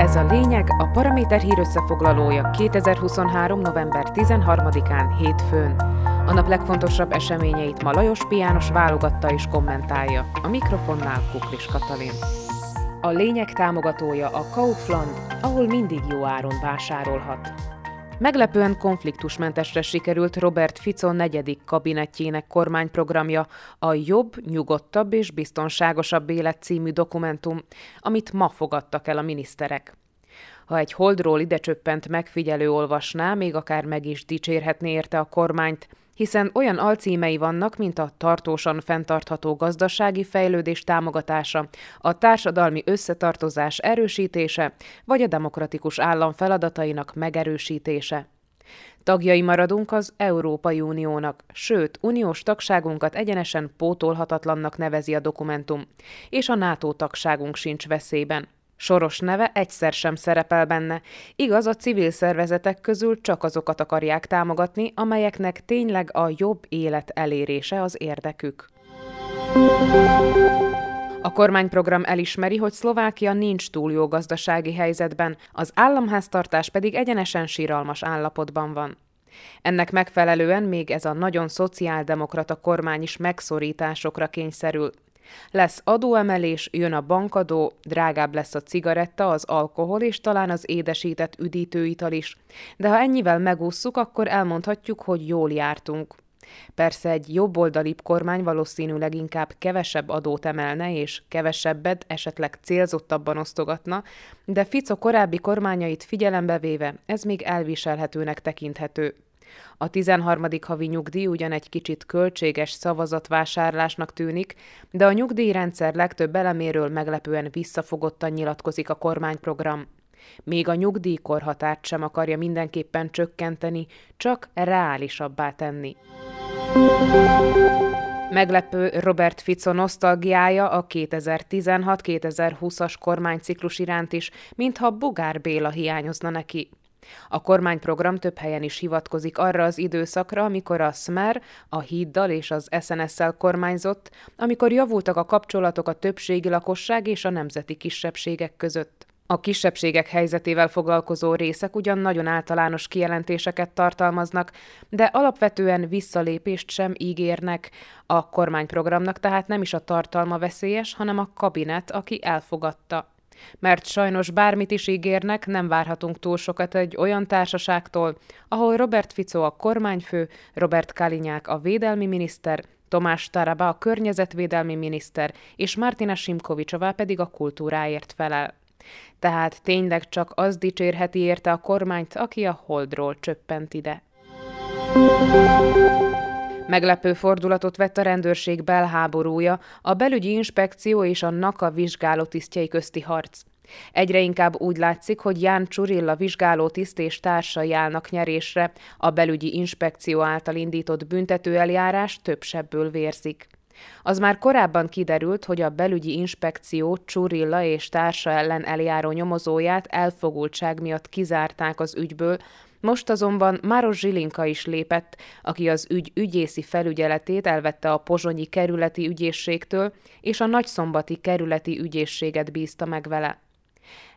Ez a lényeg, a Paraméter hír összefoglalója 2023. november 13-án hétfőn. A nap legfontosabb eseményeit ma Lajos Piános válogatta és kommentálja. A mikrofonnál Kuklis Katalin. A lényeg támogatója a Kaufland, ahol mindig jó áron vásárolhat. Meglepően konfliktusmentesre sikerült Robert Fico negyedik kabinettjének kormányprogramja, a Jobb, nyugodtabb és biztonságosabb élet című dokumentum, amit ma fogadtak el a miniszterek. Ha egy holdról ide csöppent megfigyelő olvasná, még akár meg is dicsérhetné érte a kormányt, hiszen olyan alcímei vannak, mint a tartósan fenntartható gazdasági fejlődés támogatása, a társadalmi összetartozás erősítése, vagy a demokratikus állam feladatainak megerősítése. Tagjai maradunk az Európai Uniónak, sőt, uniós tagságunkat egyenesen pótolhatatlannak nevezi a dokumentum, és a NATO tagságunk sincs veszélyben. Soros neve egyszer sem szerepel benne. Igaz, a civil szervezetek közül csak azokat akarják támogatni, amelyeknek tényleg a jobb élet elérése az érdekük. A kormányprogram elismeri, hogy Szlovákia nincs túl jó gazdasági helyzetben, az államháztartás pedig egyenesen síralmas állapotban van. Ennek megfelelően még ez a nagyon szociáldemokrata kormány is megszorításokra kényszerül. Lesz adóemelés, jön a bankadó, drágább lesz a cigaretta, az alkohol és talán az édesített üdítőital is. De ha ennyivel megússzuk, akkor elmondhatjuk, hogy jól jártunk. Persze egy jobboldalibb kormány valószínűleg inkább kevesebb adót emelne és kevesebbet, esetleg célzottabban osztogatna, de Fico korábbi kormányait figyelembe véve ez még elviselhetőnek tekinthető. A 13. havi nyugdíj ugyan egy kicsit költséges szavazatvásárlásnak tűnik, de a nyugdíjrendszer legtöbb eleméről meglepően visszafogottan nyilatkozik a kormányprogram. Még a nyugdíjkorhatárt sem akarja mindenképpen csökkenteni, csak reálisabbá tenni. Meglepő Robert Fico nosztalgiája a 2016-2020-as kormányciklus iránt is, mintha Bugár Béla hiányozna neki. A kormányprogram több helyen is hivatkozik arra az időszakra, amikor a Smer a híddal és az SNS-szel kormányzott, amikor javultak a kapcsolatok a többségi lakosság és a nemzeti kisebbségek között. A kisebbségek helyzetével foglalkozó részek ugyan nagyon általános kijelentéseket tartalmaznak, de alapvetően visszalépést sem ígérnek. A kormányprogramnak tehát nem is a tartalma veszélyes, hanem a kabinet, aki elfogadta. Mert sajnos bármit is ígérnek, nem várhatunk túl sokat egy olyan társaságtól, ahol Robert Fico a kormányfő, Robert Kalinyák a védelmi miniszter, Tomás Taraba a környezetvédelmi miniszter, és Martina Simkovicsová pedig a kultúráért felel. Tehát tényleg csak az dicsérheti érte a kormányt, aki a holdról csöppent ide. Meglepő fordulatot vett a rendőrség belháborúja, a belügyi inspekció és a NAKA vizsgálótisztjei közti harc. Egyre inkább úgy látszik, hogy Ján Csurilla vizsgálótiszt és társai állnak nyerésre, a belügyi inspekció által indított büntetőeljárás több sebből vérzik. Az már korábban kiderült, hogy a belügyi inspekció Csurilla és társa ellen eljáró nyomozóját elfogultság miatt kizárták az ügyből, most azonban Máros Zsilinka is lépett, aki az ügy ügyészi felügyeletét elvette a pozsonyi kerületi ügyészségtől, és a nagyszombati kerületi ügyészséget bízta meg vele.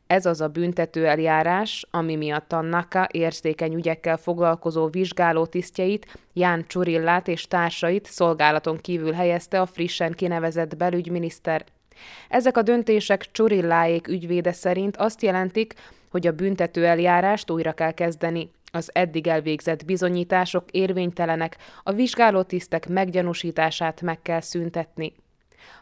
Ez az a büntető eljárás, ami miatt a NAKA érzékeny ügyekkel foglalkozó vizsgáló tisztjeit, Ján Csurillát és társait szolgálaton kívül helyezte a frissen kinevezett belügyminiszter. Ezek a döntések Csurilláék ügyvéde szerint azt jelentik, hogy a büntető eljárást újra kell kezdeni. Az eddig elvégzett bizonyítások érvénytelenek, a vizsgálótisztek meggyanúsítását meg kell szüntetni.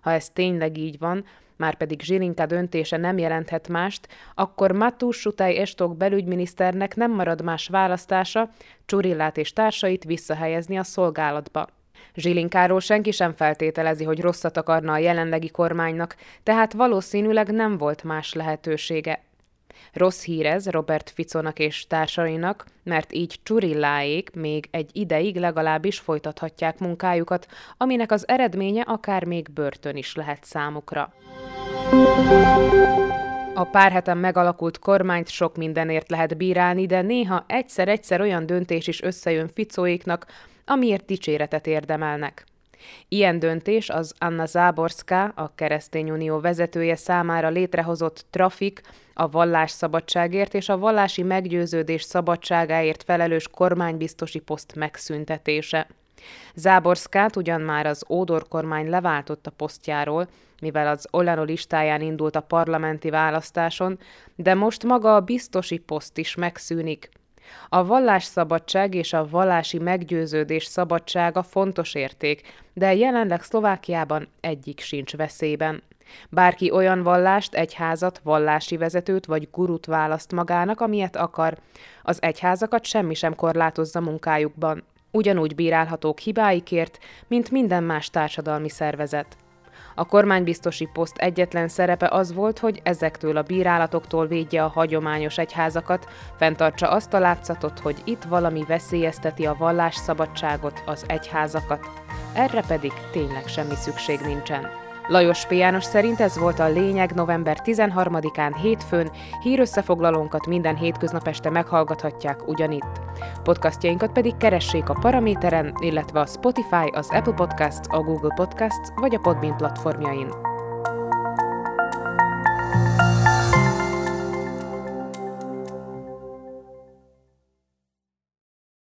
Ha ez tényleg így van, már pedig Zsilinka döntése nem jelenthet mást, akkor Matus Sutai Estok belügyminiszternek nem marad más választása, Csurillát és társait visszahelyezni a szolgálatba. Zsilinkáról senki sem feltételezi, hogy rosszat akarna a jelenlegi kormánynak, tehát valószínűleg nem volt más lehetősége. Rossz hír ez Robert Ficonak és társainak, mert így Csurilláék még egy ideig legalábbis folytathatják munkájukat, aminek az eredménye akár még börtön is lehet számukra. A pár heten megalakult kormányt sok mindenért lehet bírálni, de néha egyszer-egyszer olyan döntés is összejön Ficóéknak, amiért dicséretet érdemelnek. Ilyen döntés az Anna Záborská, a Keresztény Unió vezetője számára létrehozott trafik, a vallásszabadságért és a vallási meggyőződés szabadságáért felelős kormánybiztosi poszt megszüntetése. Záborszkát ugyan már az Ódor kormány leváltott a posztjáról, mivel az Olano listáján indult a parlamenti választáson, de most maga a biztosi poszt is megszűnik. A vallásszabadság és a vallási meggyőződés szabadsága fontos érték, de jelenleg Szlovákiában egyik sincs veszélyben. Bárki olyan vallást, egyházat, vallási vezetőt vagy gurut választ magának, amilyet akar. Az egyházakat semmi sem korlátozza munkájukban. Ugyanúgy bírálhatók hibáikért, mint minden más társadalmi szervezet. A kormánybiztosi poszt egyetlen szerepe az volt, hogy ezektől a bírálatoktól védje a hagyományos egyházakat, fenntartsa azt a látszatot, hogy itt valami veszélyezteti a vallásszabadságot, az egyházakat. Erre pedig tényleg semmi szükség nincsen. Lajos P. János szerint ez volt a lényeg november 13-án hétfőn, hírösszefoglalónkat minden hétköznap este meghallgathatják ugyanitt. Podcastjainkat pedig keressék a Paraméteren, illetve a Spotify, az Apple Podcasts, a Google Podcasts vagy a Podbean platformjain.